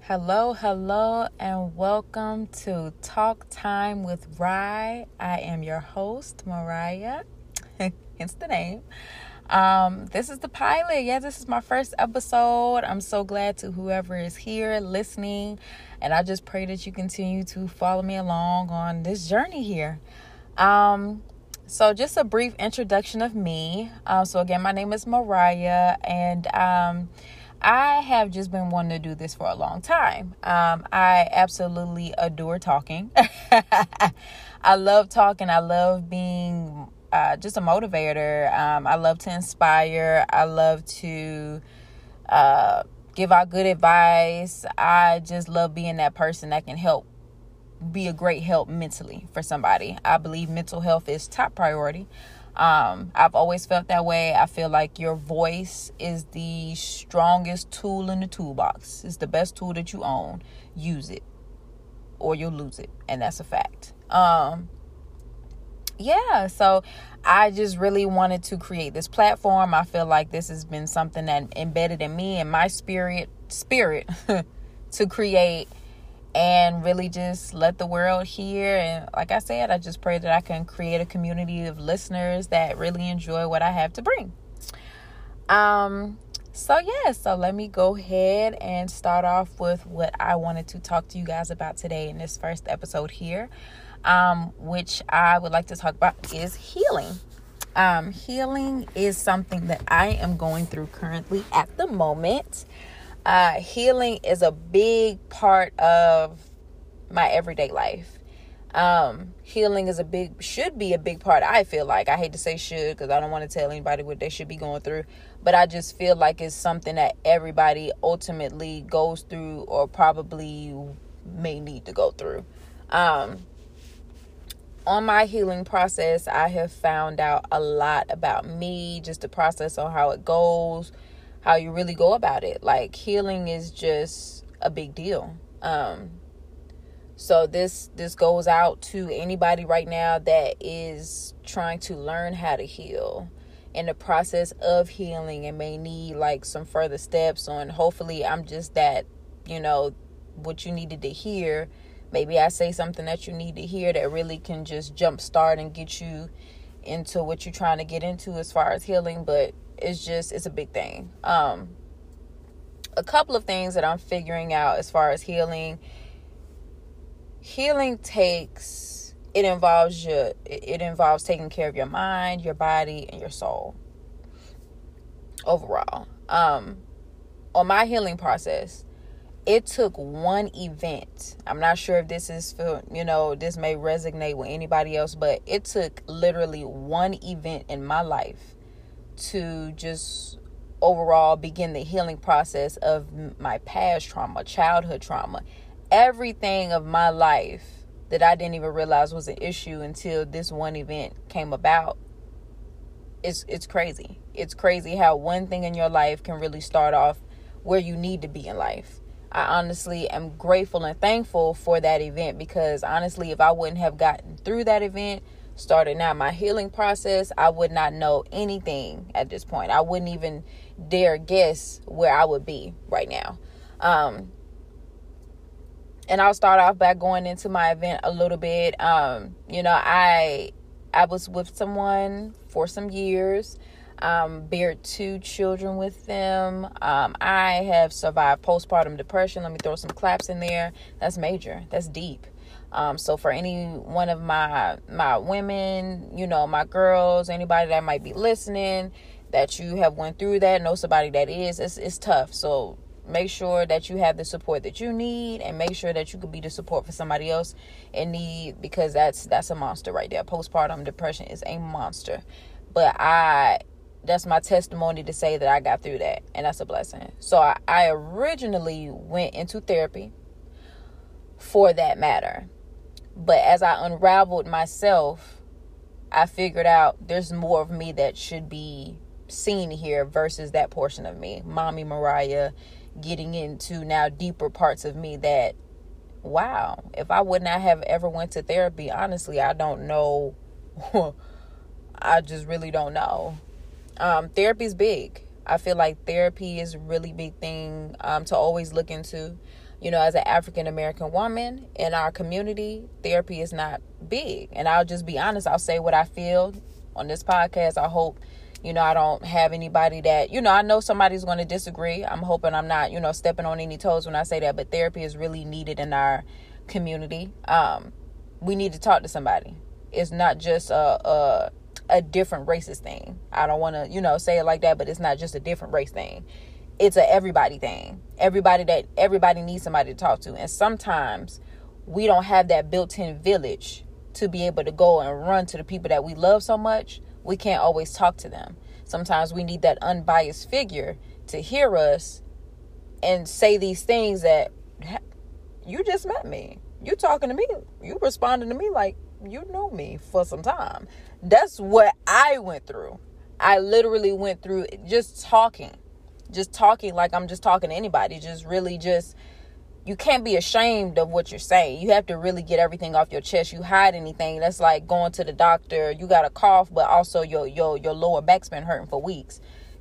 Hello, hello, and welcome to Talk Time with Rye. I am your host, Mariah, hence the name. Um, this is the pilot. Yeah, this is my first episode. I'm so glad to whoever is here listening, and I just pray that you continue to follow me along on this journey here. Um, so, just a brief introduction of me. Uh, so, again, my name is Mariah, and um, I have just been wanting to do this for a long time. Um, I absolutely adore talking. I love talking. I love being uh, just a motivator. Um, I love to inspire. I love to uh, give out good advice. I just love being that person that can help be a great help mentally for somebody. I believe mental health is top priority. Um, I've always felt that way. I feel like your voice is the strongest tool in the toolbox. It's the best tool that you own. Use it or you'll lose it. And that's a fact. Um, yeah, so I just really wanted to create this platform. I feel like this has been something that embedded in me and my spirit spirit to create and really just let the world hear. And like I said, I just pray that I can create a community of listeners that really enjoy what I have to bring. Um, so yeah, so let me go ahead and start off with what I wanted to talk to you guys about today in this first episode here. Um, which I would like to talk about is healing. Um, healing is something that I am going through currently at the moment uh, healing is a big part of my everyday life. Um, healing is a big, should be a big part. I feel like I hate to say should because I don't want to tell anybody what they should be going through, but I just feel like it's something that everybody ultimately goes through or probably may need to go through. Um, on my healing process, I have found out a lot about me, just the process on how it goes, how you really go about it. Like healing is just a big deal. Um so this this goes out to anybody right now that is trying to learn how to heal in the process of healing and may need like some further steps on hopefully I'm just that, you know, what you needed to hear. Maybe I say something that you need to hear that really can just jumpstart and get you into what you're trying to get into as far as healing, but it's just it's a big thing. Um, a couple of things that I'm figuring out as far as healing. Healing takes it involves your it involves taking care of your mind, your body, and your soul. Overall, um, on my healing process, it took one event. I'm not sure if this is for, you know, this may resonate with anybody else, but it took literally one event in my life to just overall begin the healing process of my past trauma, childhood trauma, everything of my life that I didn't even realize was an issue until this one event came about. It's it's crazy. It's crazy how one thing in your life can really start off where you need to be in life. I honestly am grateful and thankful for that event because honestly, if I wouldn't have gotten through that event, starting out my healing process, I would not know anything at this point. I wouldn't even dare guess where I would be right now. Um, and I'll start off by going into my event a little bit. Um, you know, I I was with someone for some years. Um, bared two children with them. Um, I have survived postpartum depression. Let me throw some claps in there. That's major. That's deep. Um, so for any one of my my women, you know, my girls, anybody that might be listening, that you have went through that, know somebody that is, it's it's tough. So make sure that you have the support that you need and make sure that you could be the support for somebody else in need because that's that's a monster right there. Postpartum depression is a monster. But I that's my testimony to say that I got through that and that's a blessing. So I, I originally went into therapy for that matter but as I unraveled myself, I figured out there's more of me that should be seen here versus that portion of me. Mommy Mariah getting into now deeper parts of me that wow, if I would not have ever went to therapy, honestly, I don't know I just really don't know. Um, therapy is big. I feel like therapy is a really big thing um, to always look into. You know, as an African American woman in our community, therapy is not big. And I'll just be honest, I'll say what I feel on this podcast. I hope, you know, I don't have anybody that, you know, I know somebody's going to disagree. I'm hoping I'm not, you know, stepping on any toes when I say that, but therapy is really needed in our community. Um, we need to talk to somebody. It's not just a, a a different racist thing. I don't want to, you know, say it like that, but it's not just a different race thing. It's a everybody thing. Everybody that everybody needs somebody to talk to. And sometimes we don't have that built-in village to be able to go and run to the people that we love so much. We can't always talk to them. Sometimes we need that unbiased figure to hear us and say these things that you just met me. You talking to me. You responding to me like you know me for some time. That's what I went through. I literally went through just talking, just talking like I'm just talking to anybody, just really just you can't be ashamed of what you're saying. You have to really get everything off your chest. You hide anything, that's like going to the doctor. You got a cough, but also your your your lower back's been hurting for weeks.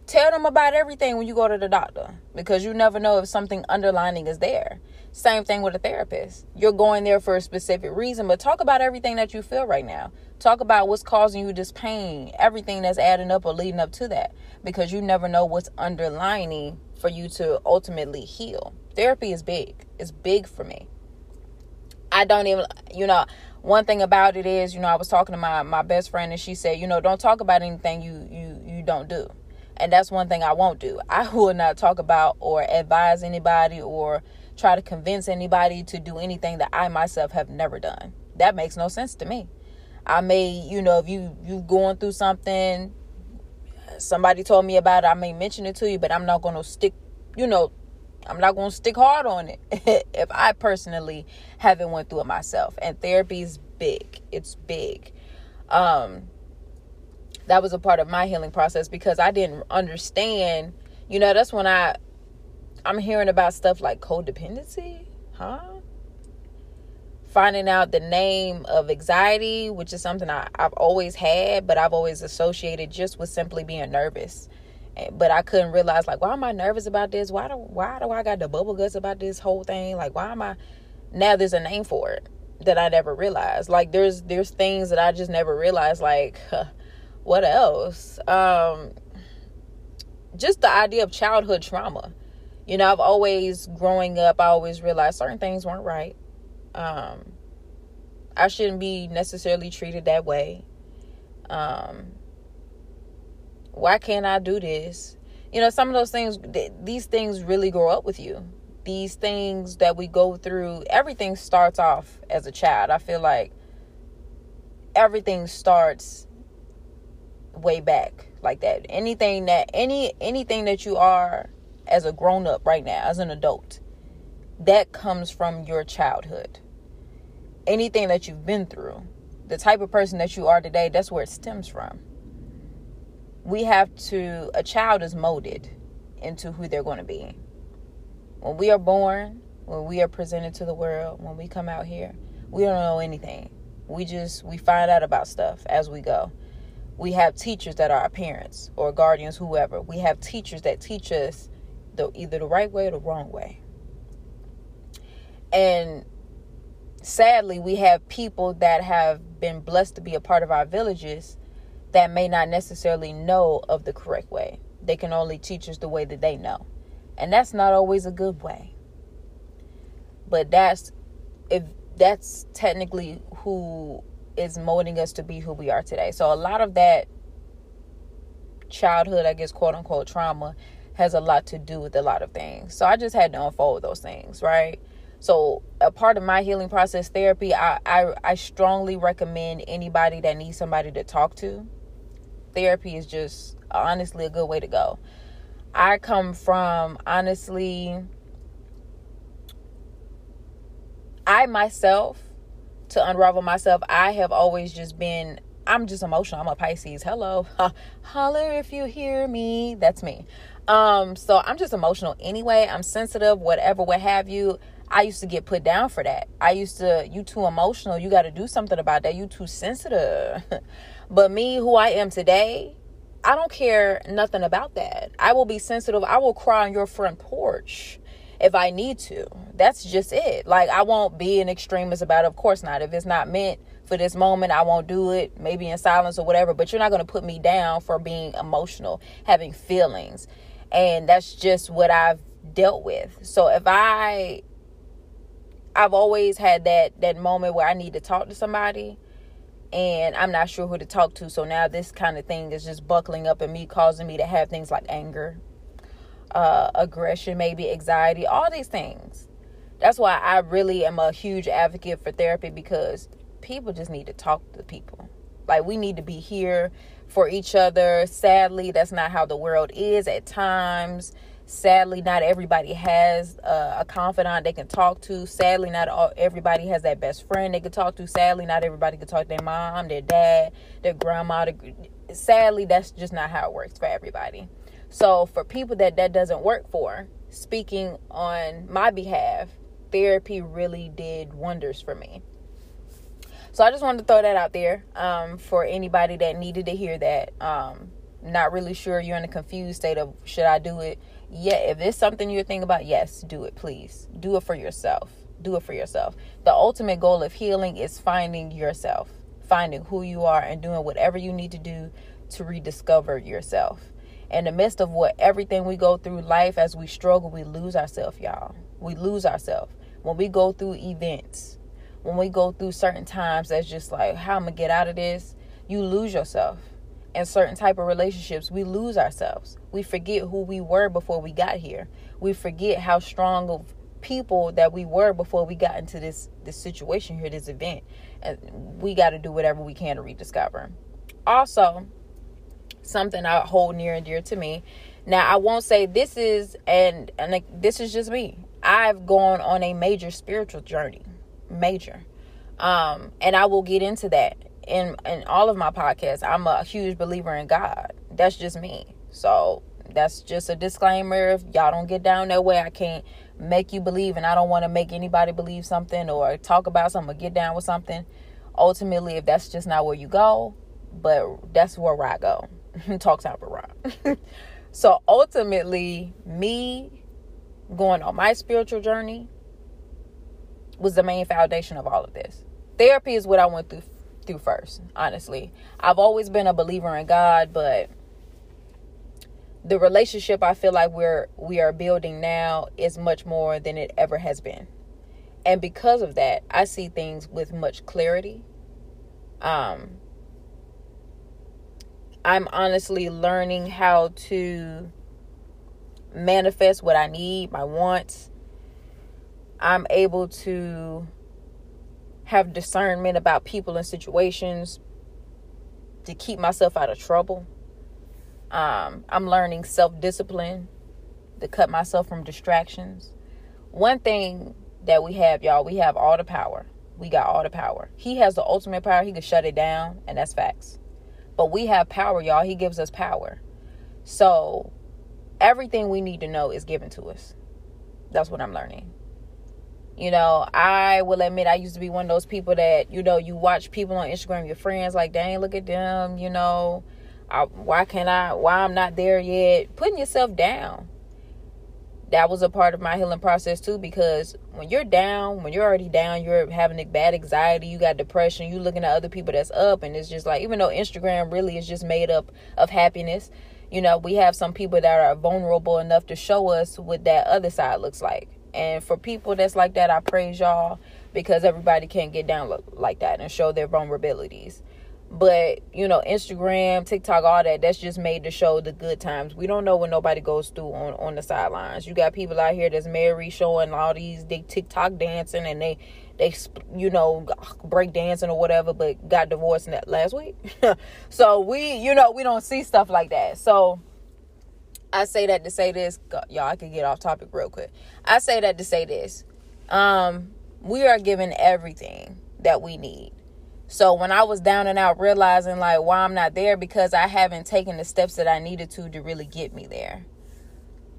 Tell them about everything when you go to the doctor because you never know if something underlining is there. Same thing with a therapist. You're going there for a specific reason, but talk about everything that you feel right now. Talk about what's causing you this pain, everything that's adding up or leading up to that, because you never know what's underlining for you to ultimately heal. Therapy is big. It's big for me. I don't even, you know, one thing about it is, you know, I was talking to my my best friend and she said, you know, don't talk about anything you you you don't do. And that's one thing I won't do. I will not talk about or advise anybody or try to convince anybody to do anything that I myself have never done. That makes no sense to me. I may, you know, if you you going through something, somebody told me about it, I may mention it to you, but I'm not going to stick, you know, I'm not going to stick hard on it if I personally haven't went through it myself. And therapy is big. It's big. Um that was a part of my healing process because I didn't understand, you know, that's when I I'm hearing about stuff like codependency, huh? finding out the name of anxiety, which is something I, have always had, but I've always associated just with simply being nervous. Eh, but I couldn't realize like why am I nervous about this? Why do why do I got the bubble guts about this whole thing? Like why am I now there's a name for it that I never realized. Like there's there's things that I just never realized like huh, what else? Um just the idea of childhood trauma. You know, I've always growing up, I always realized certain things weren't right um, I shouldn't be necessarily treated that way. Um, why can't I do this? You know, some of those things, these things really grow up with you. These things that we go through, everything starts off as a child. I feel like everything starts way back like that. Anything that any anything that you are as a grown up right now, as an adult, that comes from your childhood. Anything that you've been through, the type of person that you are today, that's where it stems from. We have to, a child is molded into who they're going to be. When we are born, when we are presented to the world, when we come out here, we don't know anything. We just, we find out about stuff as we go. We have teachers that are our parents or guardians, whoever. We have teachers that teach us the, either the right way or the wrong way and sadly, we have people that have been blessed to be a part of our villages that may not necessarily know of the correct way. They can only teach us the way that they know. And that's not always a good way. But that's if that's technically who is molding us to be who we are today. So a lot of that childhood, I guess, quote unquote trauma has a lot to do with a lot of things. So I just had to unfold those things, right? So, a part of my healing process therapy, I, I, I strongly recommend anybody that needs somebody to talk to. Therapy is just honestly a good way to go. I come from honestly, I myself, to unravel myself, I have always just been, I'm just emotional. I'm a Pisces. Hello. Holler if you hear me. That's me. Um, so I'm just emotional anyway. I'm sensitive, whatever, what have you. I used to get put down for that. I used to, you too emotional. You got to do something about that. You too sensitive. but me, who I am today, I don't care nothing about that. I will be sensitive. I will cry on your front porch if I need to. That's just it. Like, I won't be an extremist about it. Of course not. If it's not meant for this moment, I won't do it, maybe in silence or whatever. But you're not going to put me down for being emotional, having feelings. And that's just what I've dealt with. So if I I've always had that that moment where I need to talk to somebody and I'm not sure who to talk to. So now this kind of thing is just buckling up and me causing me to have things like anger, uh, aggression, maybe anxiety, all these things. That's why I really am a huge advocate for therapy because people just need to talk to people. Like we need to be here for each other. Sadly, that's not how the world is at times. Sadly, not everybody has uh, a confidant they can talk to. Sadly, not all, everybody has that best friend they can talk to. Sadly, not everybody can talk to their mom, their dad, their grandma. Their, sadly, that's just not how it works for everybody. So, for people that that doesn't work for, speaking on my behalf, therapy really did wonders for me. So, I just wanted to throw that out there um, for anybody that needed to hear that. Um, not really sure you're in a confused state of should I do it? yeah, if it's something you're thinking about, yes, do it, please. Do it for yourself. Do it for yourself. The ultimate goal of healing is finding yourself, finding who you are, and doing whatever you need to do to rediscover yourself. In the midst of what everything we go through life as we struggle, we lose ourselves, y'all. We lose ourselves. When we go through events, when we go through certain times that's just like, how i'm gonna get out of this? You lose yourself in certain type of relationships we lose ourselves we forget who we were before we got here we forget how strong of people that we were before we got into this this situation here this event and we got to do whatever we can to rediscover also something i hold near and dear to me now i won't say this is and and this is just me i've gone on a major spiritual journey major um and i will get into that in in all of my podcasts, I'm a huge believer in God. That's just me. So that's just a disclaimer. If y'all don't get down that way, I can't make you believe, and I don't want to make anybody believe something or talk about something or get down with something. Ultimately, if that's just not where you go, but that's where I go. Talk time with Rob. so ultimately, me going on my spiritual journey was the main foundation of all of this. Therapy is what I went through through first, honestly. I've always been a believer in God, but the relationship I feel like we're we are building now is much more than it ever has been. And because of that, I see things with much clarity. Um I'm honestly learning how to manifest what I need, my wants. I'm able to have discernment about people and situations to keep myself out of trouble. Um, I'm learning self discipline to cut myself from distractions. One thing that we have, y'all, we have all the power. We got all the power. He has the ultimate power. He can shut it down, and that's facts. But we have power, y'all. He gives us power. So everything we need to know is given to us. That's what I'm learning. You know, I will admit I used to be one of those people that, you know, you watch people on Instagram, your friends, like, dang, look at them, you know, I, why can't I, why I'm not there yet? Putting yourself down. That was a part of my healing process too, because when you're down, when you're already down, you're having bad anxiety, you got depression, you looking at other people that's up, and it's just like, even though Instagram really is just made up of happiness, you know, we have some people that are vulnerable enough to show us what that other side looks like and for people that's like that, I praise y'all because everybody can't get down like that and show their vulnerabilities. But, you know, Instagram, TikTok, all that, that's just made to show the good times. We don't know what nobody goes through on, on the sidelines. You got people out here that's married showing all these they TikTok dancing and they they you know break dancing or whatever but got divorced in that last week so we you know we don't see stuff like that so I say that to say this, y'all. I can get off topic real quick. I say that to say this. Um, we are given everything that we need. So when I was down and out, realizing like why I'm not there because I haven't taken the steps that I needed to to really get me there.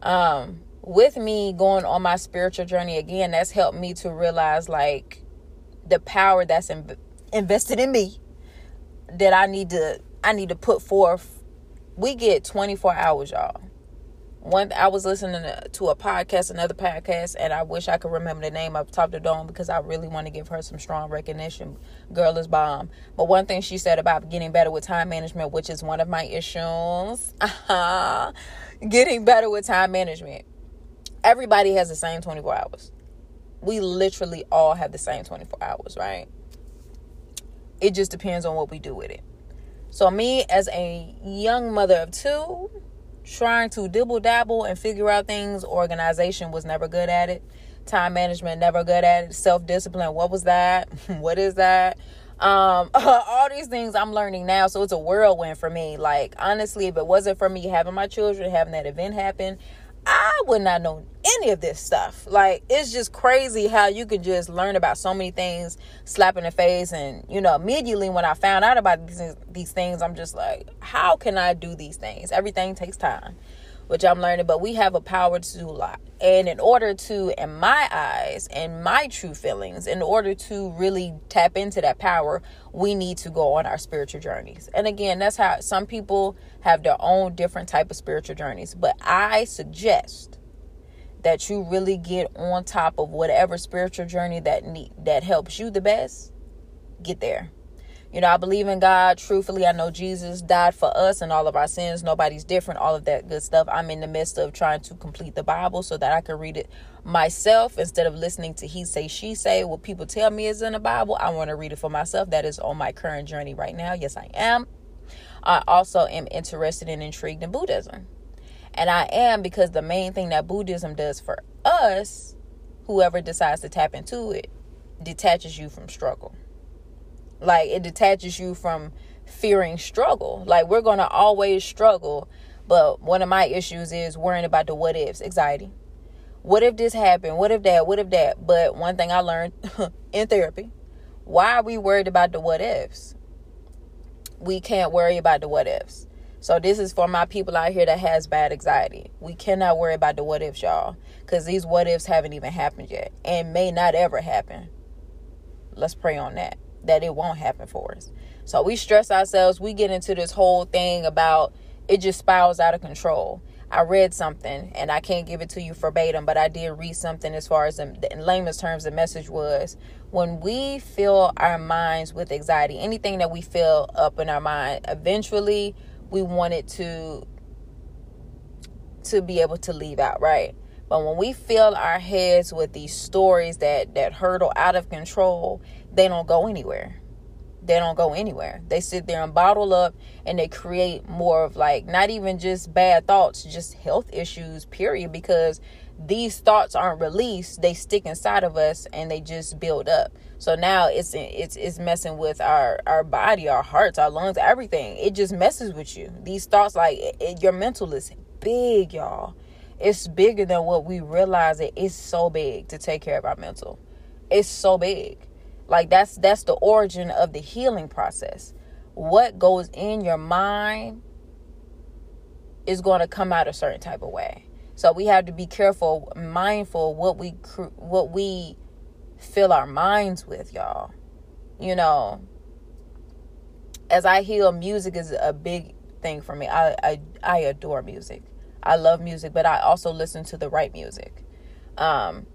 Um, with me going on my spiritual journey again, that's helped me to realize like the power that's in, invested in me that I need to I need to put forth. We get 24 hours, y'all. One, I was listening to a podcast, another podcast, and I wish I could remember the name of Top the Dome because I really want to give her some strong recognition. Girl is bomb. But one thing she said about getting better with time management, which is one of my issues, uh-huh, getting better with time management. Everybody has the same 24 hours. We literally all have the same 24 hours, right? It just depends on what we do with it. So, me as a young mother of two, trying to dibble dabble and figure out things, organization was never good at it. Time management, never good at it. Self discipline, what was that? what is that? Um, all these things I'm learning now, so it's a whirlwind for me. Like, honestly, if it wasn't for me having my children, having that event happen, I would not know any of this stuff. Like it's just crazy how you can just learn about so many things, slap in the face, and you know immediately when I found out about these these things, I'm just like, how can I do these things? Everything takes time which I'm learning, but we have a power to do a lot. And in order to, in my eyes and my true feelings, in order to really tap into that power, we need to go on our spiritual journeys. And again, that's how some people have their own different type of spiritual journeys. But I suggest that you really get on top of whatever spiritual journey that need, that helps you the best. Get there you know, I believe in God. Truthfully, I know Jesus died for us and all of our sins. Nobody's different, all of that good stuff. I'm in the midst of trying to complete the Bible so that I can read it myself instead of listening to he say, she say, what people tell me is in the Bible. I want to read it for myself. That is on my current journey right now. Yes, I am. I also am interested and intrigued in Buddhism. And I am because the main thing that Buddhism does for us, whoever decides to tap into it, detaches you from struggle. Like it detaches you from fearing struggle. Like we're going to always struggle. But one of my issues is worrying about the what ifs, anxiety. What if this happened? What if that? What if that? But one thing I learned in therapy why are we worried about the what ifs? We can't worry about the what ifs. So this is for my people out here that has bad anxiety. We cannot worry about the what ifs, y'all, because these what ifs haven't even happened yet and may not ever happen. Let's pray on that that it won't happen for us. So we stress ourselves. We get into this whole thing about it just spirals out of control. I read something and I can't give it to you verbatim, but I did read something as far as in, in layman's terms, the message was when we fill our minds with anxiety, anything that we feel up in our mind, eventually we want it to to be able to leave out, right? But when we fill our heads with these stories that that hurdle out of control, they don't go anywhere. They don't go anywhere. They sit there and bottle up and they create more of like not even just bad thoughts, just health issues, period, because these thoughts aren't released, they stick inside of us and they just build up. So now it's it's it's messing with our our body, our hearts, our lungs, everything. It just messes with you. These thoughts like it, your mental is big, y'all it's bigger than what we realize it is so big to take care of our mental it's so big like that's that's the origin of the healing process. What goes in your mind is going to come out a certain type of way. So we have to be careful mindful what we what we fill our minds with y'all. You know as i heal music is a big thing for me. I i, I adore music. I love music, but I also listen to the right music. Um,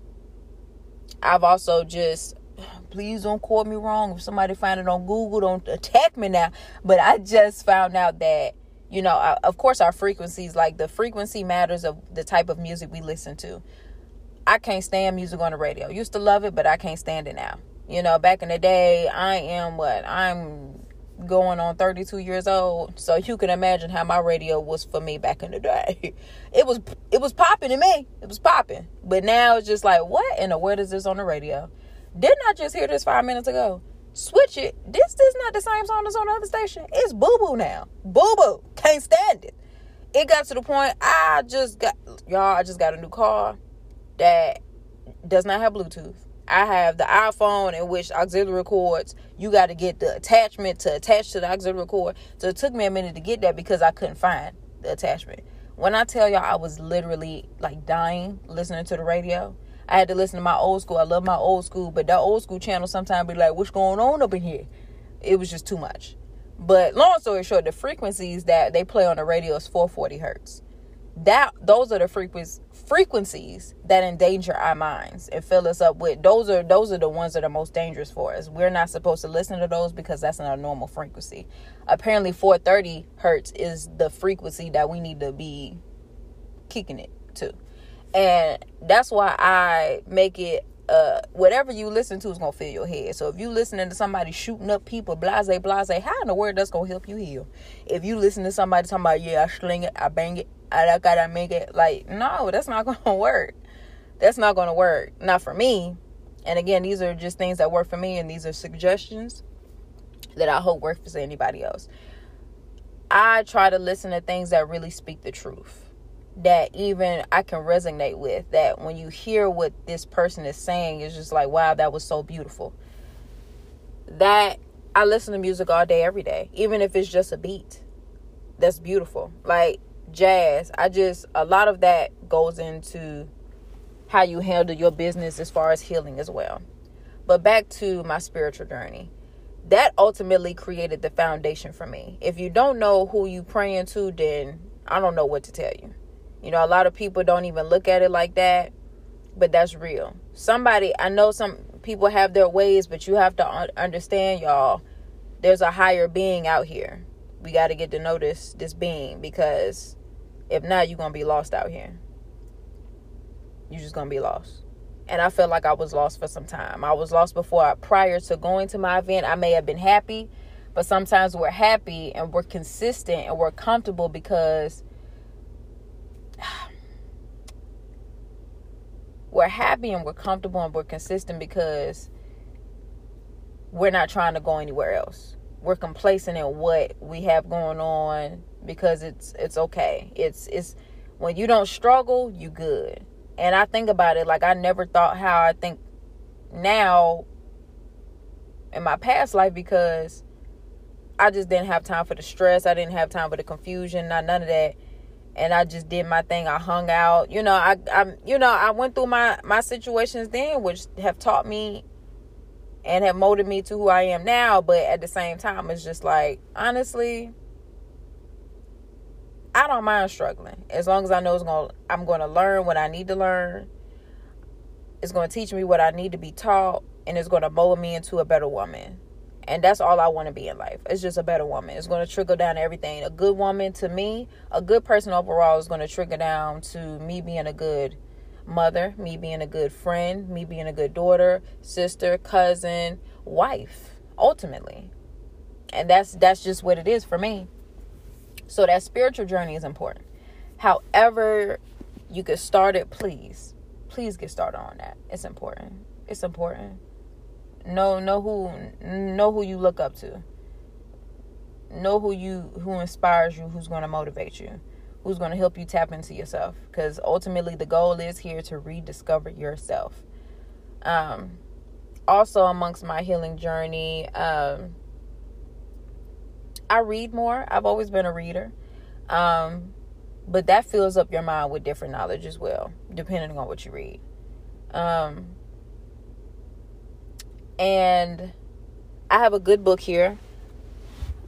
I've also just please don't quote me wrong. If somebody find it on Google, don't attack me now. But I just found out that you know, of course, our frequencies, like the frequency matters of the type of music we listen to. I can't stand music on the radio. Used to love it, but I can't stand it now. You know, back in the day, I am what I'm going on 32 years old so you can imagine how my radio was for me back in the day it was it was popping to me it was popping but now it's just like what in the world is this on the radio didn't i just hear this five minutes ago? Switch it. This is not the same song as on the other station. It's boo boo now. Boo boo can't stand it. It got to the point i just got y'all i just got a new car that does not have bluetooth. I have the iPhone in which auxiliary cords, you got to get the attachment to attach to the auxiliary cord. So it took me a minute to get that because I couldn't find the attachment. When I tell y'all I was literally like dying listening to the radio, I had to listen to my old school. I love my old school, but that old school channel sometimes be like, what's going on up in here? It was just too much. But long story short, the frequencies that they play on the radio is 440 hertz. That those are the frequencies frequencies that endanger our minds and fill us up with those are those are the ones that are most dangerous for us. We're not supposed to listen to those because that's not a normal frequency. Apparently 430 hertz is the frequency that we need to be kicking it to. And that's why I make it uh whatever you listen to is gonna fill your head. So if you listening to somebody shooting up people, blase, blase, how in the world that's gonna help you heal? If you listen to somebody talking about, yeah, I sling it, I bang it, I gotta make it, like, no, that's not gonna work. That's not gonna work. Not for me. And again, these are just things that work for me, and these are suggestions that I hope work for anybody else. I try to listen to things that really speak the truth that even I can resonate with. That when you hear what this person is saying, it's just like, wow, that was so beautiful. That I listen to music all day, every day, even if it's just a beat. That's beautiful. Like jazz, I just, a lot of that goes into how you handle your business as far as healing as well. But back to my spiritual journey. That ultimately created the foundation for me. If you don't know who you praying to, then I don't know what to tell you you know, a lot of people don't even look at it like that, but that's real. Somebody, I know some people have their ways, but you have to understand, y'all, there's a higher being out here. We got to get to this, this being because if not, you're going to be lost out here. You're just going to be lost. And I felt like I was lost for some time. I was lost before, prior to going to my event. I may have been happy, but sometimes we're happy and we're consistent and we're comfortable because we're happy and we're comfortable and we're consistent because we're not trying to go anywhere else. We're complacent in what we have going on because it's it's okay. It's it's when you don't struggle, you good. And I think about it like I never thought how I think now in my past life because I just didn't have time for the stress. I didn't have time for the confusion, not none of that and I just did my thing. I hung out. You know, I I you know, I went through my my situations then which have taught me and have molded me to who I am now, but at the same time it's just like honestly I don't mind struggling as long as I know it's going I'm going to learn what I need to learn. It's going to teach me what I need to be taught and it's going to mold me into a better woman. And that's all I want to be in life. It's just a better woman. It's going to trickle down everything. A good woman to me, a good person overall is going to trickle down to me being a good mother, me being a good friend, me being a good daughter, sister, cousin, wife, ultimately. And that's that's just what it is for me. So that spiritual journey is important. However, you get started, please. Please get started on that. It's important. It's important. Know know who know who you look up to. Know who you who inspires you, who's going to motivate you, who's going to help you tap into yourself because ultimately the goal is here to rediscover yourself. Um also amongst my healing journey, um I read more. I've always been a reader. Um but that fills up your mind with different knowledge as well, depending on what you read. Um and I have a good book here.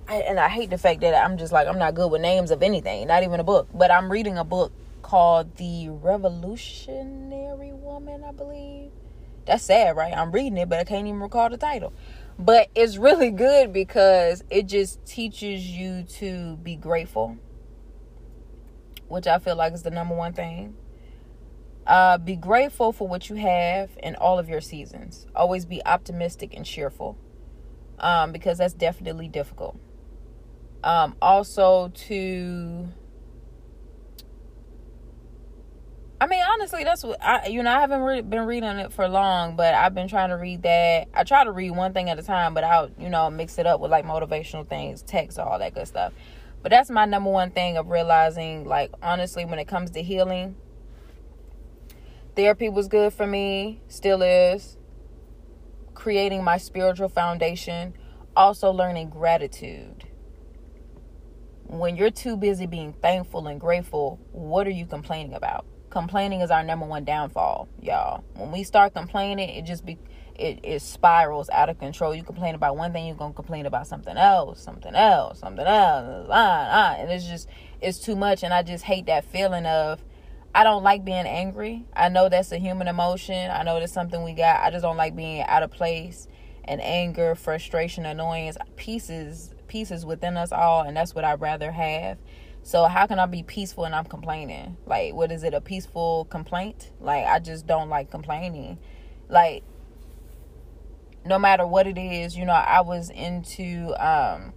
I, and I hate the fact that I'm just like I'm not good with names of anything, not even a book. But I'm reading a book called The Revolutionary Woman, I believe. That's sad, right? I'm reading it, but I can't even recall the title. But it's really good because it just teaches you to be grateful, which I feel like is the number one thing. Uh, be grateful for what you have in all of your seasons. Always be optimistic and cheerful um, because that's definitely difficult. Um, also, to I mean, honestly, that's what I, you know, I haven't re- been reading it for long, but I've been trying to read that. I try to read one thing at a time, but I'll, you know, mix it up with like motivational things, text, all that good stuff. But that's my number one thing of realizing, like, honestly, when it comes to healing, Therapy was good for me, still is. Creating my spiritual foundation, also learning gratitude. when you're too busy being thankful and grateful, what are you complaining about? Complaining is our number one downfall, y'all. When we start complaining, it just be it, it spirals out of control. You complain about one thing, you're gonna complain about something else, something else, something else, ah, ah, and it's just it's too much. And I just hate that feeling of I don't like being angry. I know that's a human emotion. I know that's something we got. I just don't like being out of place and anger, frustration, annoyance, pieces pieces within us all, and that's what I'd rather have. So how can I be peaceful and I'm complaining? Like, what is it? A peaceful complaint? Like, I just don't like complaining. Like, no matter what it is, you know, I was into um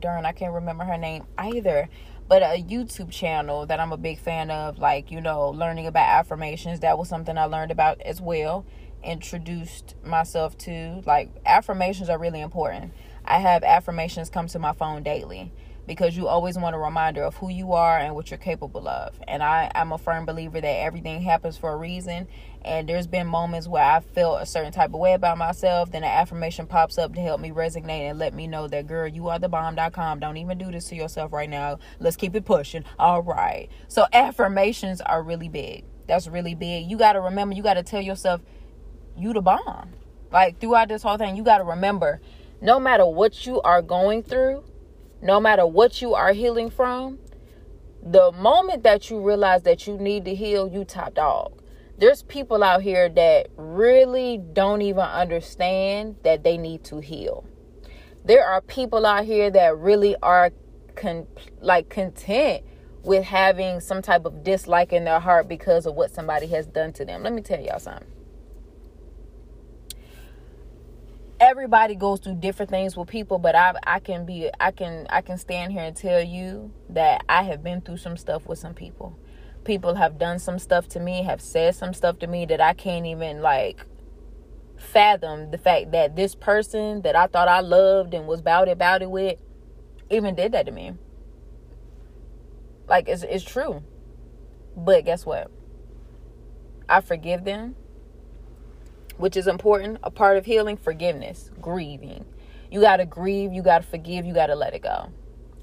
darn, I can't remember her name either, but a YouTube channel that I'm a big fan of, like, you know, learning about affirmations. That was something I learned about as well, introduced myself to. Like, affirmations are really important. I have affirmations come to my phone daily because you always want a reminder of who you are and what you're capable of. And I, I'm a firm believer that everything happens for a reason. And there's been moments where I felt a certain type of way about myself. Then an affirmation pops up to help me resonate and let me know that, girl, you are the bomb.com. Don't even do this to yourself right now. Let's keep it pushing. All right. So affirmations are really big. That's really big. You got to remember, you got to tell yourself, you the bomb. Like throughout this whole thing, you got to remember no matter what you are going through, no matter what you are healing from, the moment that you realize that you need to heal, you top dog. There's people out here that really don't even understand that they need to heal. There are people out here that really are con- like content with having some type of dislike in their heart because of what somebody has done to them. Let me tell y'all something. Everybody goes through different things with people but I I can be I can I can stand here and tell you that I have been through some stuff with some people. People have done some stuff to me, have said some stuff to me that I can't even like fathom the fact that this person that I thought I loved and was it about it with even did that to me. Like it's it's true. But guess what? I forgive them which is important. A part of healing, forgiveness, grieving. You got to grieve, you got to forgive, you got to let it go.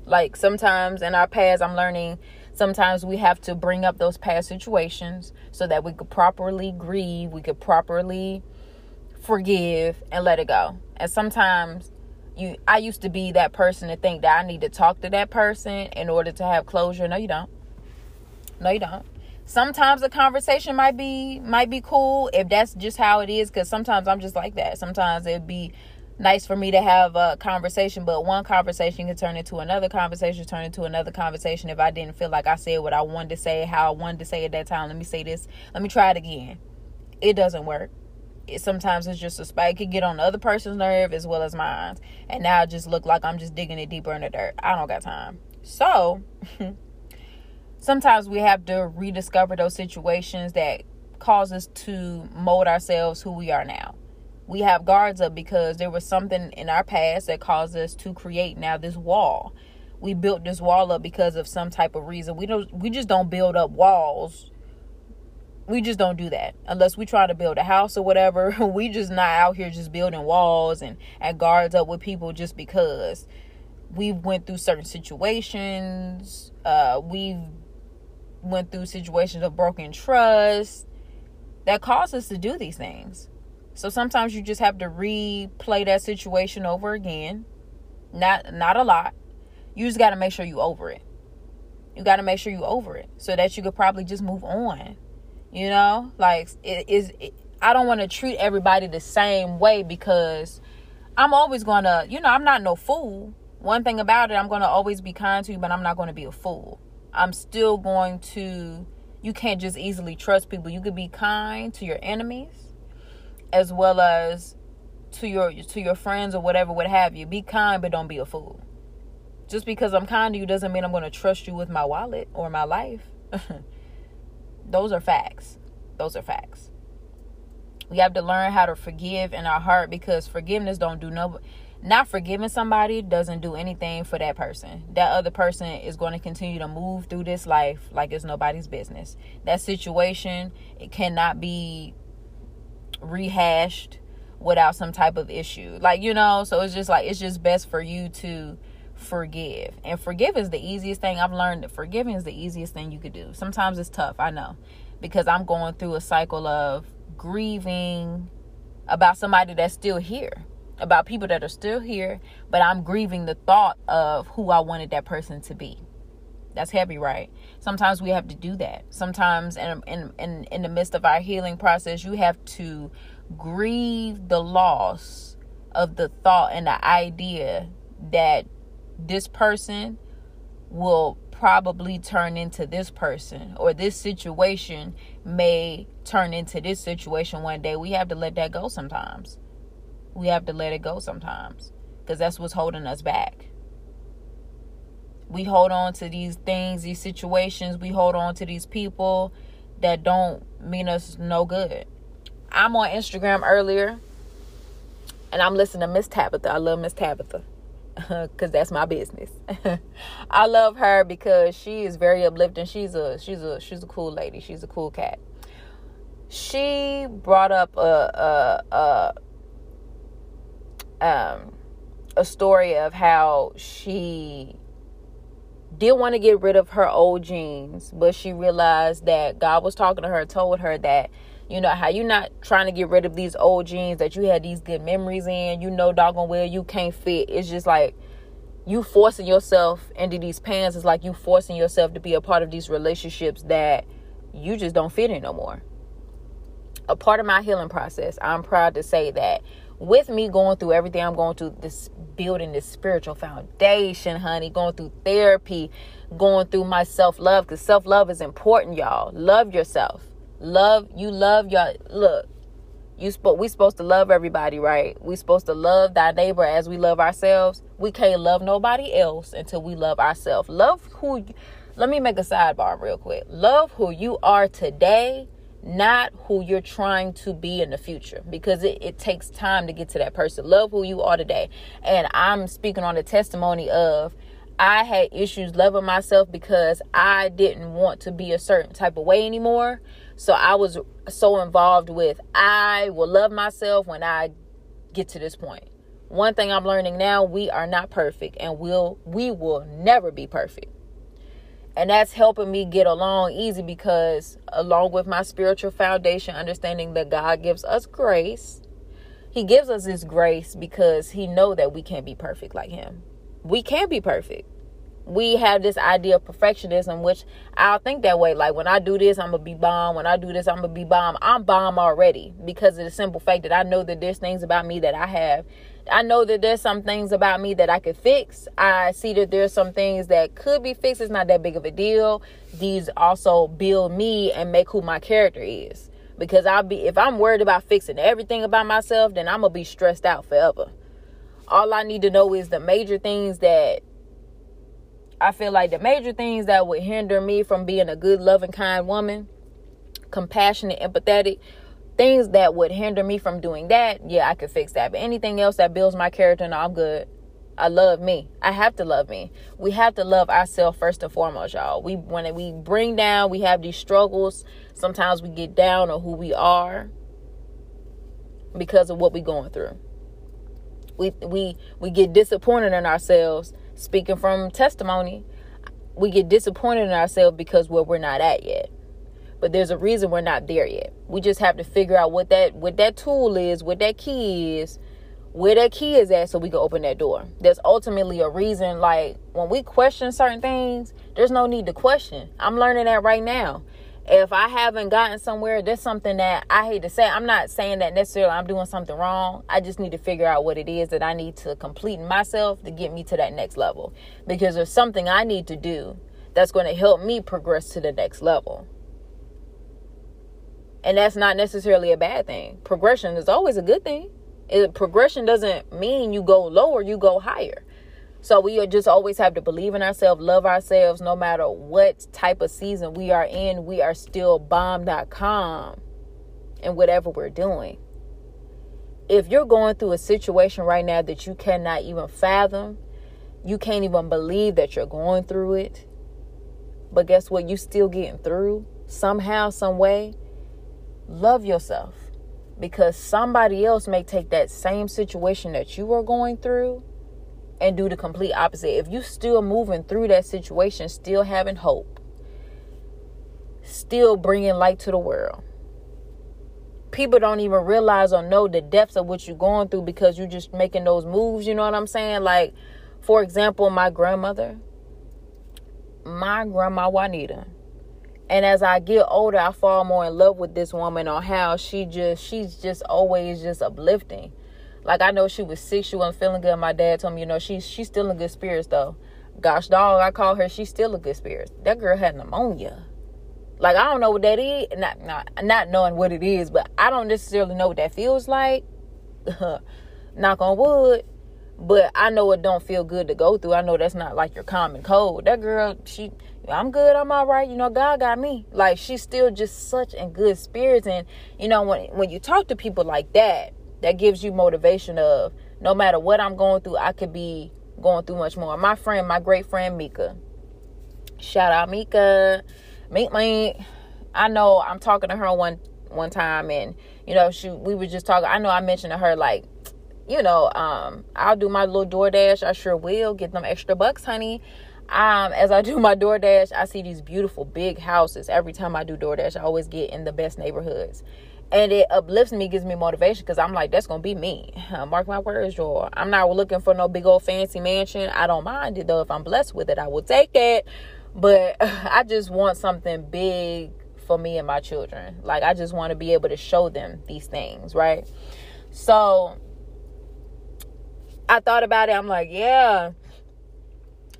Like sometimes in our past, I'm learning sometimes we have to bring up those past situations so that we could properly grieve, we could properly forgive and let it go. And sometimes you I used to be that person to think that I need to talk to that person in order to have closure. No, you don't. No, you don't sometimes the conversation might be might be cool if that's just how it is because sometimes i'm just like that. Sometimes it'd be nice for me to have a conversation but one conversation can turn into another conversation turn into another conversation if i didn't feel like i said what i wanted to say how i wanted to say at that time. Let me say this. Let me try it again. It doesn't work. It, sometimes it's just a spike. It could get on the other person's nerve as well as mine and now it just look like i'm just digging it deeper in the dirt. I don't got time. So sometimes we have to rediscover those situations that cause us to mold ourselves who we are now. We have guards up because there was something in our past that caused us to create now this wall. We built this wall up because of some type of reason. We don't we just don't build up walls. We just don't do that unless we try to build a house or whatever. We just not out here just building walls and and guards up with people just because we went through certain situations. Uh, we've went through situations of broken trust that caused us to do these things. So sometimes you just have to replay that situation over again. Not not a lot. You just got to make sure you over it. You got to make sure you over it so that you could probably just move on. You know, like it is. I don't want to treat everybody the same way because I'm always gonna. You know, I'm not no fool. One thing about it, I'm gonna always be kind to you, but I'm not gonna be a fool. I'm still going to you can't just easily trust people. You could be kind to your enemies as well as to your to your friends or whatever what have you. Be kind but don't be a fool. Just because I'm kind to you doesn't mean I'm going to trust you with my wallet or my life. Those are facts. Those are facts. We have to learn how to forgive in our heart because forgiveness don't do no not forgiving somebody doesn't do anything for that person. That other person is going to continue to move through this life like it's nobody's business. That situation it cannot be rehashed without some type of issue. Like, you know, so it's just like it's just best for you to forgive. And forgive is the easiest thing. I've learned that forgiving is the easiest thing you could do. Sometimes it's tough, I know, because I'm going through a cycle of grieving about somebody that's still here, about people that are still here, but I'm grieving the thought of who I wanted that person to be. That's heavy, right? Sometimes we have to do that. Sometimes in in in, in the midst of our healing process, you have to grieve the loss of the thought and the idea that this person will probably turn into this person or this situation may turn into this situation one day. We have to let that go sometimes. We have to let it go sometimes because that's what's holding us back. We hold on to these things, these situations, we hold on to these people that don't mean us no good. I'm on Instagram earlier and I'm listening to Miss Tabitha. I love Miss Tabitha because that's my business. I love her because she is very uplifting. She's a she's a she's a cool lady. She's a cool cat. She brought up a a, a um a story of how she did want to get rid of her old jeans, but she realized that God was talking to her, told her that you know how you're not trying to get rid of these old jeans that you had these good memories in. You know, doggone well you can't fit. It's just like you forcing yourself into these pants. It's like you forcing yourself to be a part of these relationships that you just don't fit in no more. A part of my healing process, I'm proud to say that with me going through everything I'm going through, this building this spiritual foundation, honey, going through therapy, going through my self love, because self love is important, y'all. Love yourself Love you love your look. You spoke we supposed to love everybody, right? We supposed to love thy neighbor as we love ourselves. We can't love nobody else until we love ourselves. Love who you, let me make a sidebar real quick. Love who you are today, not who you're trying to be in the future because it, it takes time to get to that person. Love who you are today. And I'm speaking on the testimony of I had issues loving myself because I didn't want to be a certain type of way anymore. So I was so involved with I will love myself when I get to this point. One thing I'm learning now, we are not perfect and we'll we will never be perfect. And that's helping me get along easy because along with my spiritual foundation, understanding that God gives us grace, he gives us this grace because he know that we can't be perfect like him. We can't be perfect we have this idea of perfectionism, which I'll think that way. Like when I do this, I'm gonna be bomb. When I do this, I'm gonna be bomb. I'm bomb already because of the simple fact that I know that there's things about me that I have. I know that there's some things about me that I could fix. I see that there's some things that could be fixed. It's not that big of a deal. These also build me and make who my character is. Because I'll be if I'm worried about fixing everything about myself, then I'm gonna be stressed out forever. All I need to know is the major things that I feel like the major things that would hinder me from being a good, loving, kind woman, compassionate, empathetic, things that would hinder me from doing that, yeah, I could fix that. But anything else that builds my character, no, I'm good. I love me. I have to love me. We have to love ourselves first and foremost, y'all. We when we bring down, we have these struggles. Sometimes we get down on who we are because of what we're going through. We we we get disappointed in ourselves speaking from testimony, we get disappointed in ourselves because where we're not at yet. But there's a reason we're not there yet. We just have to figure out what that what that tool is, what that key is, where that key is at so we can open that door. There's ultimately a reason like when we question certain things, there's no need to question. I'm learning that right now if I haven't gotten somewhere, there's something that I hate to say. I'm not saying that necessarily I'm doing something wrong. I just need to figure out what it is that I need to complete myself to get me to that next level. Because there's something I need to do that's going to help me progress to the next level. And that's not necessarily a bad thing. Progression is always a good thing. It, progression doesn't mean you go lower, you go higher. So we just always have to believe in ourselves, love ourselves, no matter what type of season we are in. We are still bomb.com and whatever we're doing. If you're going through a situation right now that you cannot even fathom, you can't even believe that you're going through it. But guess what? You're still getting through somehow, some way. Love yourself because somebody else may take that same situation that you are going through and do the complete opposite. If you're still moving through that situation, still having hope, still bringing light to the world, people don't even realize or know the depths of what you're going through because you're just making those moves. You know what I'm saying? Like, for example, my grandmother, my grandma Juanita. And as I get older, I fall more in love with this woman on how she just, she's just always just uplifting. Like I know she was sick, she wasn't feeling good. My dad told me, you know, she's she's still in good spirits though. Gosh dog, I call her, she's still in good spirits. That girl had pneumonia. Like I don't know what that is, not not not knowing what it is, but I don't necessarily know what that feels like. Knock on wood. But I know it don't feel good to go through. I know that's not like your common cold. That girl, she I'm good, I'm all right. You know, God got me. Like she's still just such in good spirits. And you know, when when you talk to people like that, that gives you motivation of no matter what I'm going through, I could be going through much more. My friend, my great friend Mika. Shout out Mika. Meet me. I know I'm talking to her one one time and you know she we were just talking I know I mentioned to her like you know um I'll do my little DoorDash I sure will get them extra bucks honey um as I do my DoorDash I see these beautiful big houses. Every time I do DoorDash I always get in the best neighborhoods. And it uplifts me gives me motivation because i'm like that's gonna be me. Mark my words y'all. I'm not looking for no big old fancy mansion. I don't mind it though. If i'm blessed with it i will take it but i just want something big for me and my children. Like i just want to be able to show them these things right? So i thought about it. I'm like yeah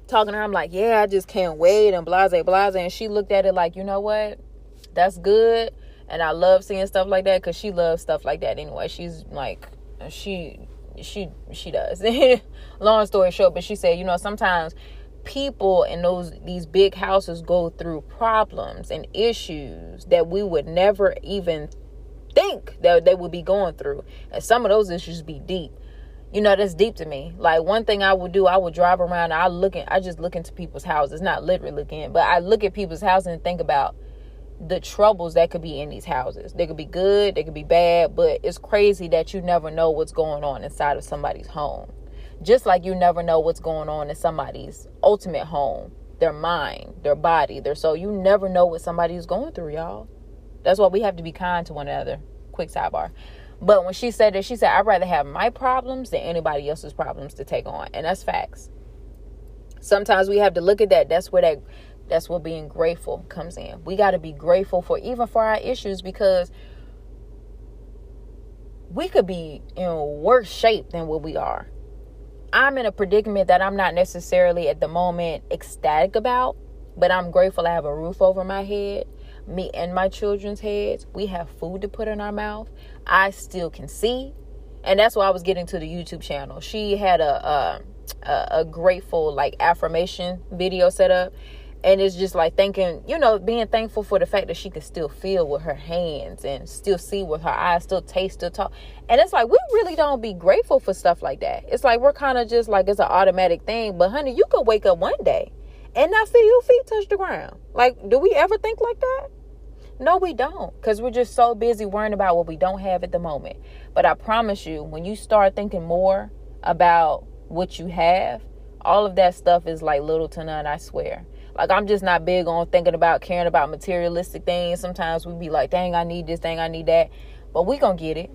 talking to her i'm like yeah i just can't wait and blase blase and she looked at it like you know what that's good and I love seeing stuff like that because she loves stuff like that anyway. She's like, she, she, she does. Long story short, but she said, you know, sometimes people in those these big houses go through problems and issues that we would never even think that they would be going through, and some of those issues be deep. You know, that's deep to me. Like one thing I would do, I would drive around. I look in, I just look into people's houses, not literally looking, but I look at people's houses and think about the troubles that could be in these houses. They could be good, they could be bad, but it's crazy that you never know what's going on inside of somebody's home. Just like you never know what's going on in somebody's ultimate home, their mind, their body, their soul. You never know what somebody's going through, y'all. That's why we have to be kind to one another. Quick sidebar. But when she said that, she said, I'd rather have my problems than anybody else's problems to take on. And that's facts. Sometimes we have to look at that. That's where that that's where being grateful comes in. We got to be grateful for even for our issues because we could be in worse shape than what we are. I'm in a predicament that I'm not necessarily at the moment ecstatic about, but I'm grateful I have a roof over my head, me and my children's heads. We have food to put in our mouth. I still can see. And that's why I was getting to the YouTube channel. She had a, a a, grateful like affirmation video set up and it's just like thinking you know being thankful for the fact that she can still feel with her hands and still see with her eyes still taste still talk and it's like we really don't be grateful for stuff like that it's like we're kind of just like it's an automatic thing but honey you could wake up one day and not feel your feet touch the ground like do we ever think like that no we don't because we're just so busy worrying about what we don't have at the moment but i promise you when you start thinking more about what you have all of that stuff is like little to none i swear like I'm just not big on thinking about caring about materialistic things. Sometimes we be like, dang, I need this, dang, I need that. But we gonna get it.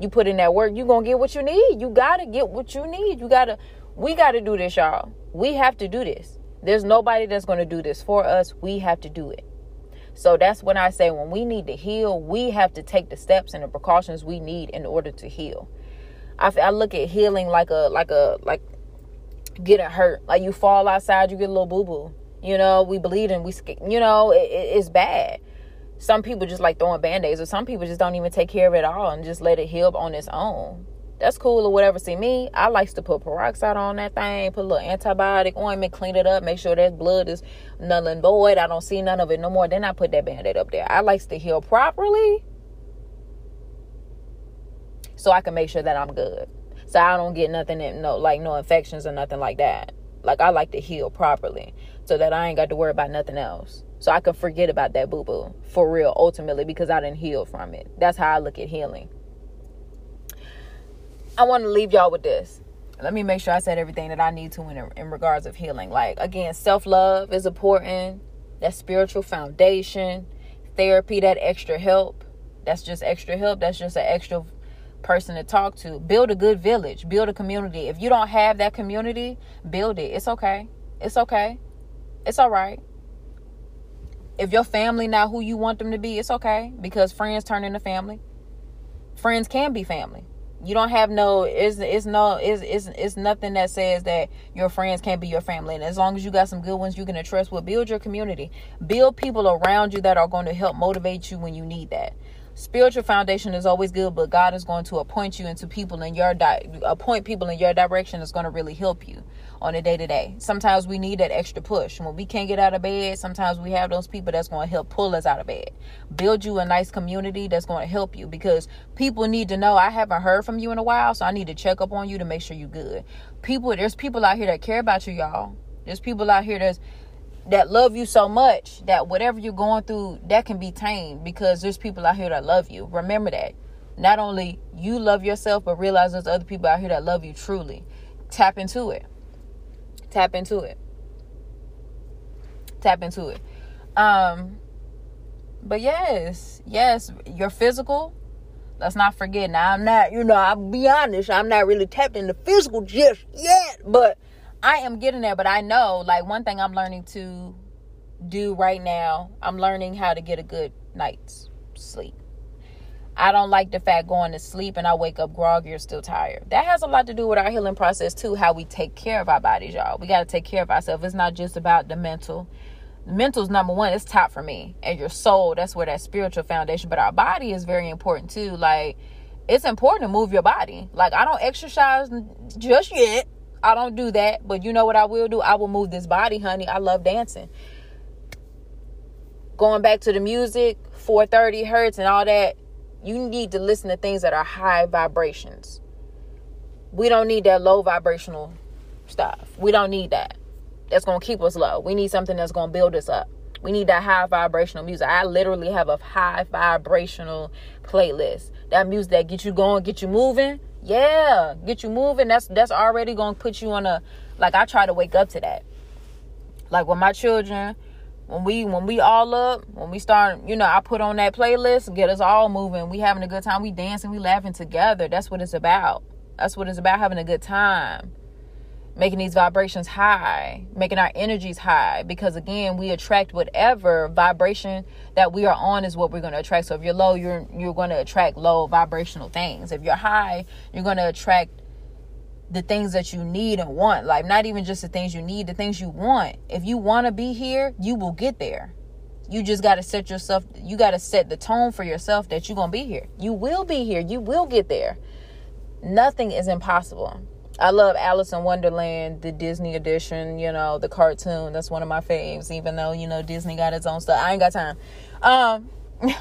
You put in that work, you gonna get what you need. You gotta get what you need. You gotta we gotta do this, y'all. We have to do this. There's nobody that's gonna do this for us. We have to do it. So that's when I say when we need to heal, we have to take the steps and the precautions we need in order to heal. I, I look at healing like a like a like getting hurt. Like you fall outside, you get a little boo boo. You know, we bleeding, we you know, it, it's bad. Some people just like throwing band aids, or some people just don't even take care of it all and just let it heal on its own. That's cool or whatever. See me, I likes to put peroxide on that thing, put a little antibiotic ointment, clean it up, make sure that blood is null and void. I don't see none of it no more. Then I put that band aid up there. I likes to heal properly so I can make sure that I'm good so I don't get nothing in, no like no infections or nothing like that. Like I like to heal properly so that I ain't got to worry about nothing else. So I can forget about that boo boo for real ultimately because I didn't heal from it. That's how I look at healing. I want to leave y'all with this. let me make sure I said everything that I need to in, in regards of healing. Like, again, self love is important, that spiritual foundation, therapy, that extra help. That's just extra help. That's just an extra person to talk to. Build a good village, build a community. If you don't have that community, build it. It's okay. It's okay. It's all right. If your family not who you want them to be, it's okay because friends turn into family. Friends can be family. You don't have no it's it's no it's it's it's nothing that says that your friends can't be your family. And as long as you got some good ones you can trust will build your community. Build people around you that are going to help motivate you when you need that spiritual foundation is always good but god is going to appoint you into people in your di- appoint people in your direction is going to really help you on a day to day sometimes we need that extra push. When we can't get out of bed sometimes we have those people that's going to help pull us out of bed. Build you a nice community that's going to help you because people need to know i haven't heard from you in a while so i need to check up on you to make sure you're good. People there's people out here that care about you y'all. There's people out here that's that love you so much that whatever you're going through that can be tamed because there's people out here that love you. Remember that. Not only you love yourself but realize there's other people out here that love you truly. Tap into it. Tap into it. Tap into it. Um but yes yes your physical let's not forget. Now i'm not you know i'll be honest i'm not really tapped into physical just yet but I am getting there, but I know like one thing I'm learning to do right now, I'm learning how to get a good night's sleep. I don't like the fact going to sleep and I wake up groggy or still tired. That has a lot to do with our healing process too, how we take care of our bodies, y'all. We got to take care of ourselves. It's not just about the mental. The mental's number one, it's top for me. And your soul, that's where that spiritual foundation. But our body is very important too. Like, it's important to move your body. Like, I don't exercise just yet. I don't do that, but you know what I will do? I will move this body, honey. I love dancing. Going back to the music, 430 hertz and all that, you need to listen to things that are high vibrations. We don't need that low vibrational stuff. We don't need that. That's going to keep us low. We need something that's going to build us up. We need that high vibrational music. I literally have a high vibrational playlist. That music that get you going, get you moving yeah get you moving. That's that's already gonna put you on a like i try to wake up to that. Like with my children when we when we all up when we start you know i put on that playlist get us all moving. We having a good time. We dancing we laughing together. That's what it's about. That's what it's about having a good time making these vibrations high, making our energies high. Because again, we attract whatever vibration that we are on is what we're going to attract. So if you're low, you're you're going to attract low vibrational things. If you're high, you're going to attract the things that you need and want. Like not even just the things you need, the things you want. If you want to be here, you will get there. You just got to set yourself, you got to set the tone for yourself that you're going to be here. You will be here. You will get there. Nothing is impossible. I love Alice in Wonderland, the Disney edition, you know, the cartoon. That's one of my faves, even though, you know, Disney got its own stuff. I ain't got time. Um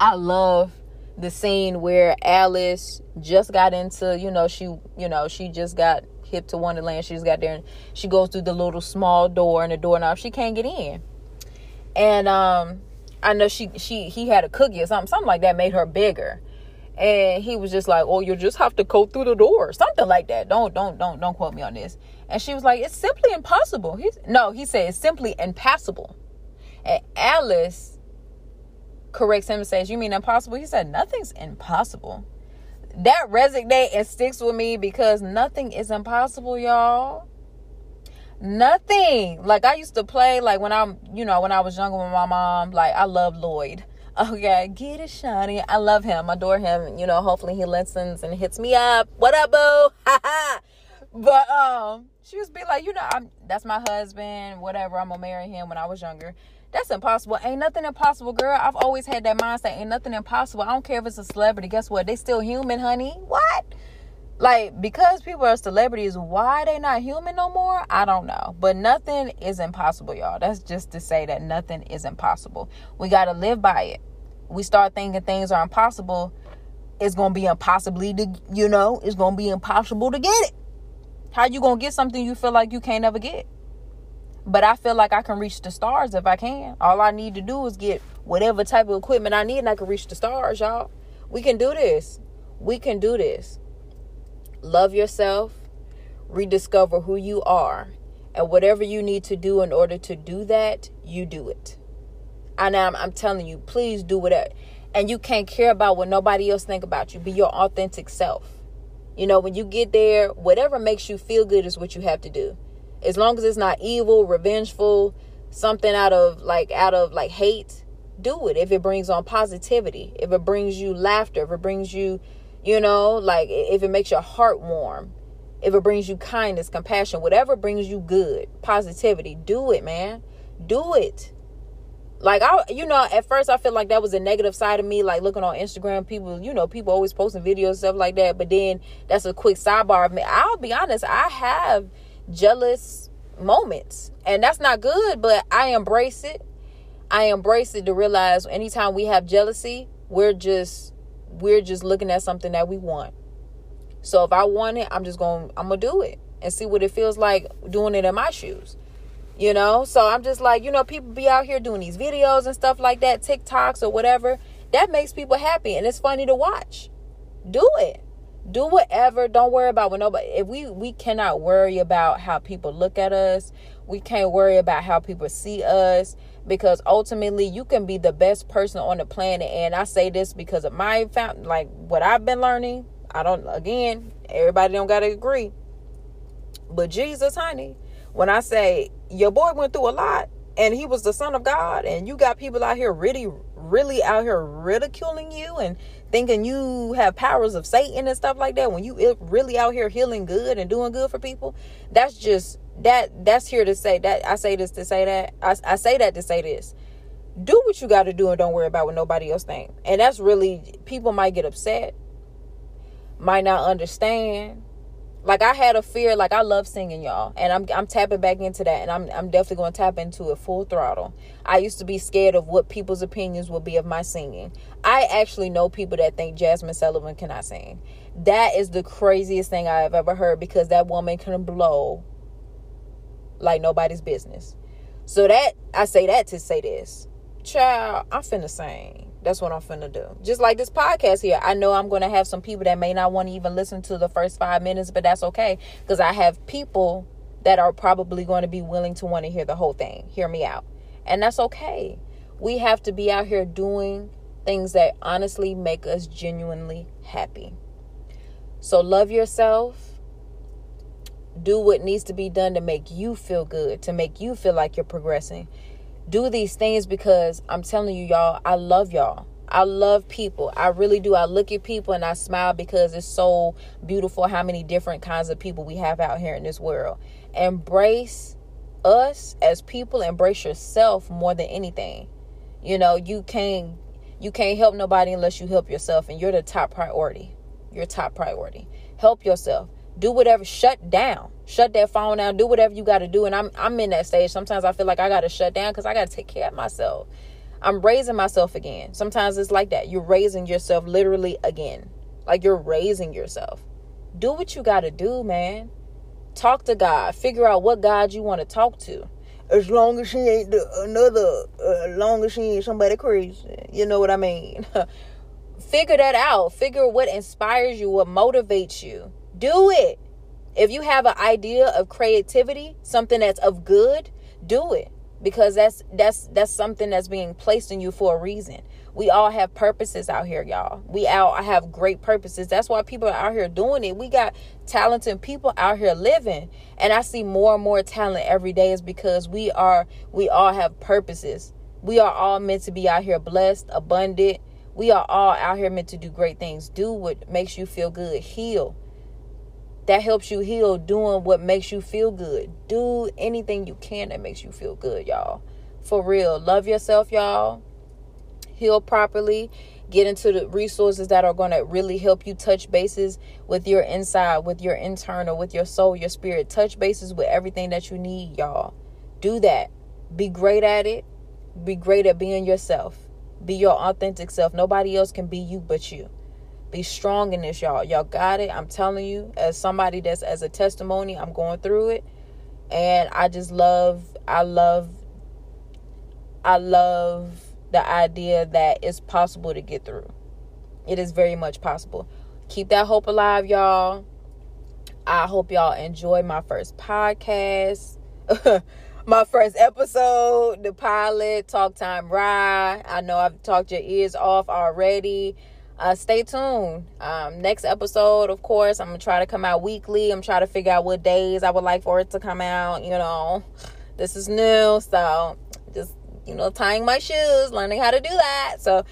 I love the scene where Alice just got into, you know, she you know, she just got hip to Wonderland. She just got there and she goes through the little small door and the doorknob. She can't get in. And um I know she she he had a cookie or something, something like that made her bigger and he was just like oh you just have to go through the door. Something like that. Don't don't don't don't quote me on this. And she was like it's simply impossible. He's no he said it's simply impassable. And alice corrects him and says you mean impossible? He said nothing's impossible. That resonate and sticks with me because nothing is impossible y'all. Nothing. Like i used to play like when i'm you know when i was younger with my mom like i love lloyd Okay, get it, Shani. I love him, adore him. You know, hopefully he listens and hits me up. What up, boo? but um, she was be like, you know, I'm that's my husband. Whatever, I'm gonna marry him. When I was younger, that's impossible. Ain't nothing impossible, girl. I've always had that mindset. Ain't nothing impossible. I don't care if it's a celebrity. Guess what? They still human, honey. What? Like because people are celebrities why they not human no more? I don't know. But nothing is impossible y'all. That's just to say that nothing is impossible. We got to live by it. We start thinking things are impossible it's gonna be impossibly to you know it's gonna be impossible to get it. How you gonna get something you feel like you can't ever get? But i feel like i can reach the stars if i can. All i need to do is get whatever type of equipment i need and i can reach the stars y'all. We can do this. We can do this love yourself rediscover who you are. And whatever you need to do in order to do that, you do it. And I'm, I'm telling you, please do whatever. And you can't care about what nobody else think about you. Be your authentic self. You know, when you get there, whatever makes you feel good is what you have to do. As long as it's not evil, revengeful, something out of like out of like hate, do it. If it brings on positivity, if it brings you laughter, if it brings you, you know, like if it makes your heart warm, if it brings you kindness, compassion, whatever brings you good, positivity, do it, man. Do it. Like I you know, at first I feel like that was a negative side of me, like looking on Instagram, people, you know, people always posting videos, stuff like that. But then that's a quick sidebar of me. I'll be honest, I have jealous moments. And that's not good, but I embrace it. I embrace it to realize anytime we have jealousy, we're just we're just looking at something that we want. So if I want it, I'm just going to I'm going to do it and see what it feels like doing it in my shoes. You know? So I'm just like, you know, people be out here doing these videos and stuff like that, TikToks or whatever. That makes people happy and it's funny to watch. Do it. Do whatever. Don't worry about what nobody if we we cannot worry about how people look at us. We can't worry about how people see us because ultimately you can be the best person on the planet and I say this because of my found like what I've been learning. I don't again, everybody don't got to agree. But Jesus, honey, when I say your boy went through a lot and he was the son of God and you got people out here really really out here ridiculing you and thinking you have powers of Satan and stuff like that when you really out here healing good and doing good for people that's just that that's here to say that I say this to say that I, I say that to say this. Do what you got to do and don't worry about what nobody else think. And that's really people might get upset might not understand like I had a fear, like I love singing, y'all, and I'm I'm tapping back into that, and I'm I'm definitely going to tap into it full throttle. I used to be scared of what people's opinions would be of my singing. I actually know people that think Jazmine Sullivan cannot sing. That is the craziest thing I have ever heard because that woman can blow like nobody's business. So that I say that to say this, child, I'm finna sing. That's what I'm finna do. Just like this podcast here. I know I'm gonna have some people that may not want to even listen to the first five minutes, but that's okay. Because I have people that are probably going to be willing to want to hear the whole thing, hear me out. And that's okay. We have to be out here doing things that honestly make us genuinely happy. So love yourself. Do what needs to be done to make you feel good, to make you feel like you're progressing do these things because I'm telling you, y'all, I love y'all. I love people. I really do. I look at people and I smile because it's so beautiful how many different kinds of people we have out here in this world. Embrace us as people, embrace yourself more than anything. You know, you can't you can't help nobody unless you help yourself and you're the top priority. Your top priority. Help yourself do whatever shut down. Shut that phone down. Do whatever you got to do. And i'm i'm in that stage. Sometimes i feel like i got to shut down because i got to take care of myself. I'm raising myself again. Sometimes it's like that. You're raising yourself literally again. Like you're raising yourself. Do what you got to do man. Talk to god. Figure out what god you want to talk to. As long as she ain't the, another uh, as long as she ain't somebody crazy. You know what i mean? Figure that out. Figure what inspires you what motivates you do it. If you have an idea of creativity, something that's of good, do it because that's that's that's something that's being placed in you for a reason. We all have purposes out here, y'all. We all have great purposes. That's why people are out here doing it. We got talented people out here living. And I see more and more talent every day is because we are we all have purposes. We are all meant to be out here blessed, abundant. We are all out here meant to do great things. Do what makes you feel good. Heal that helps you heal doing what makes you feel good. Do anything you can that makes you feel good, y'all. For real. Love yourself, y'all. Heal properly. Get into the resources that are going to really help you touch bases with your inside, with your internal, with your soul, your spirit. Touch bases with everything that you need, y'all. Do that. Be great at it. Be great at being yourself. Be your authentic self. Nobody else can be you but you. Be strong in this, y'all. Y'all got it. I'm telling you, as somebody that's as a testimony, I'm going through it. And I just love, I love, I love the idea that it's possible to get through. It is very much possible. Keep that hope alive, y'all. I hope y'all enjoy my first podcast. my first episode, the pilot, Talk Time Rye. I know I've talked your ears off already. Uh, stay tuned. Um, next episode, of course, I'm gonna try to come out weekly. I'm trying to figure out what days I would like for it to come out. You know, this is new, so just you know, tying my shoes, learning how to do that. So,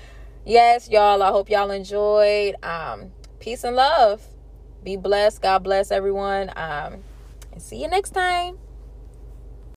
yes, y'all. I hope y'all enjoyed. Um, peace and love. Be blessed. God bless everyone. Um, and see you next time.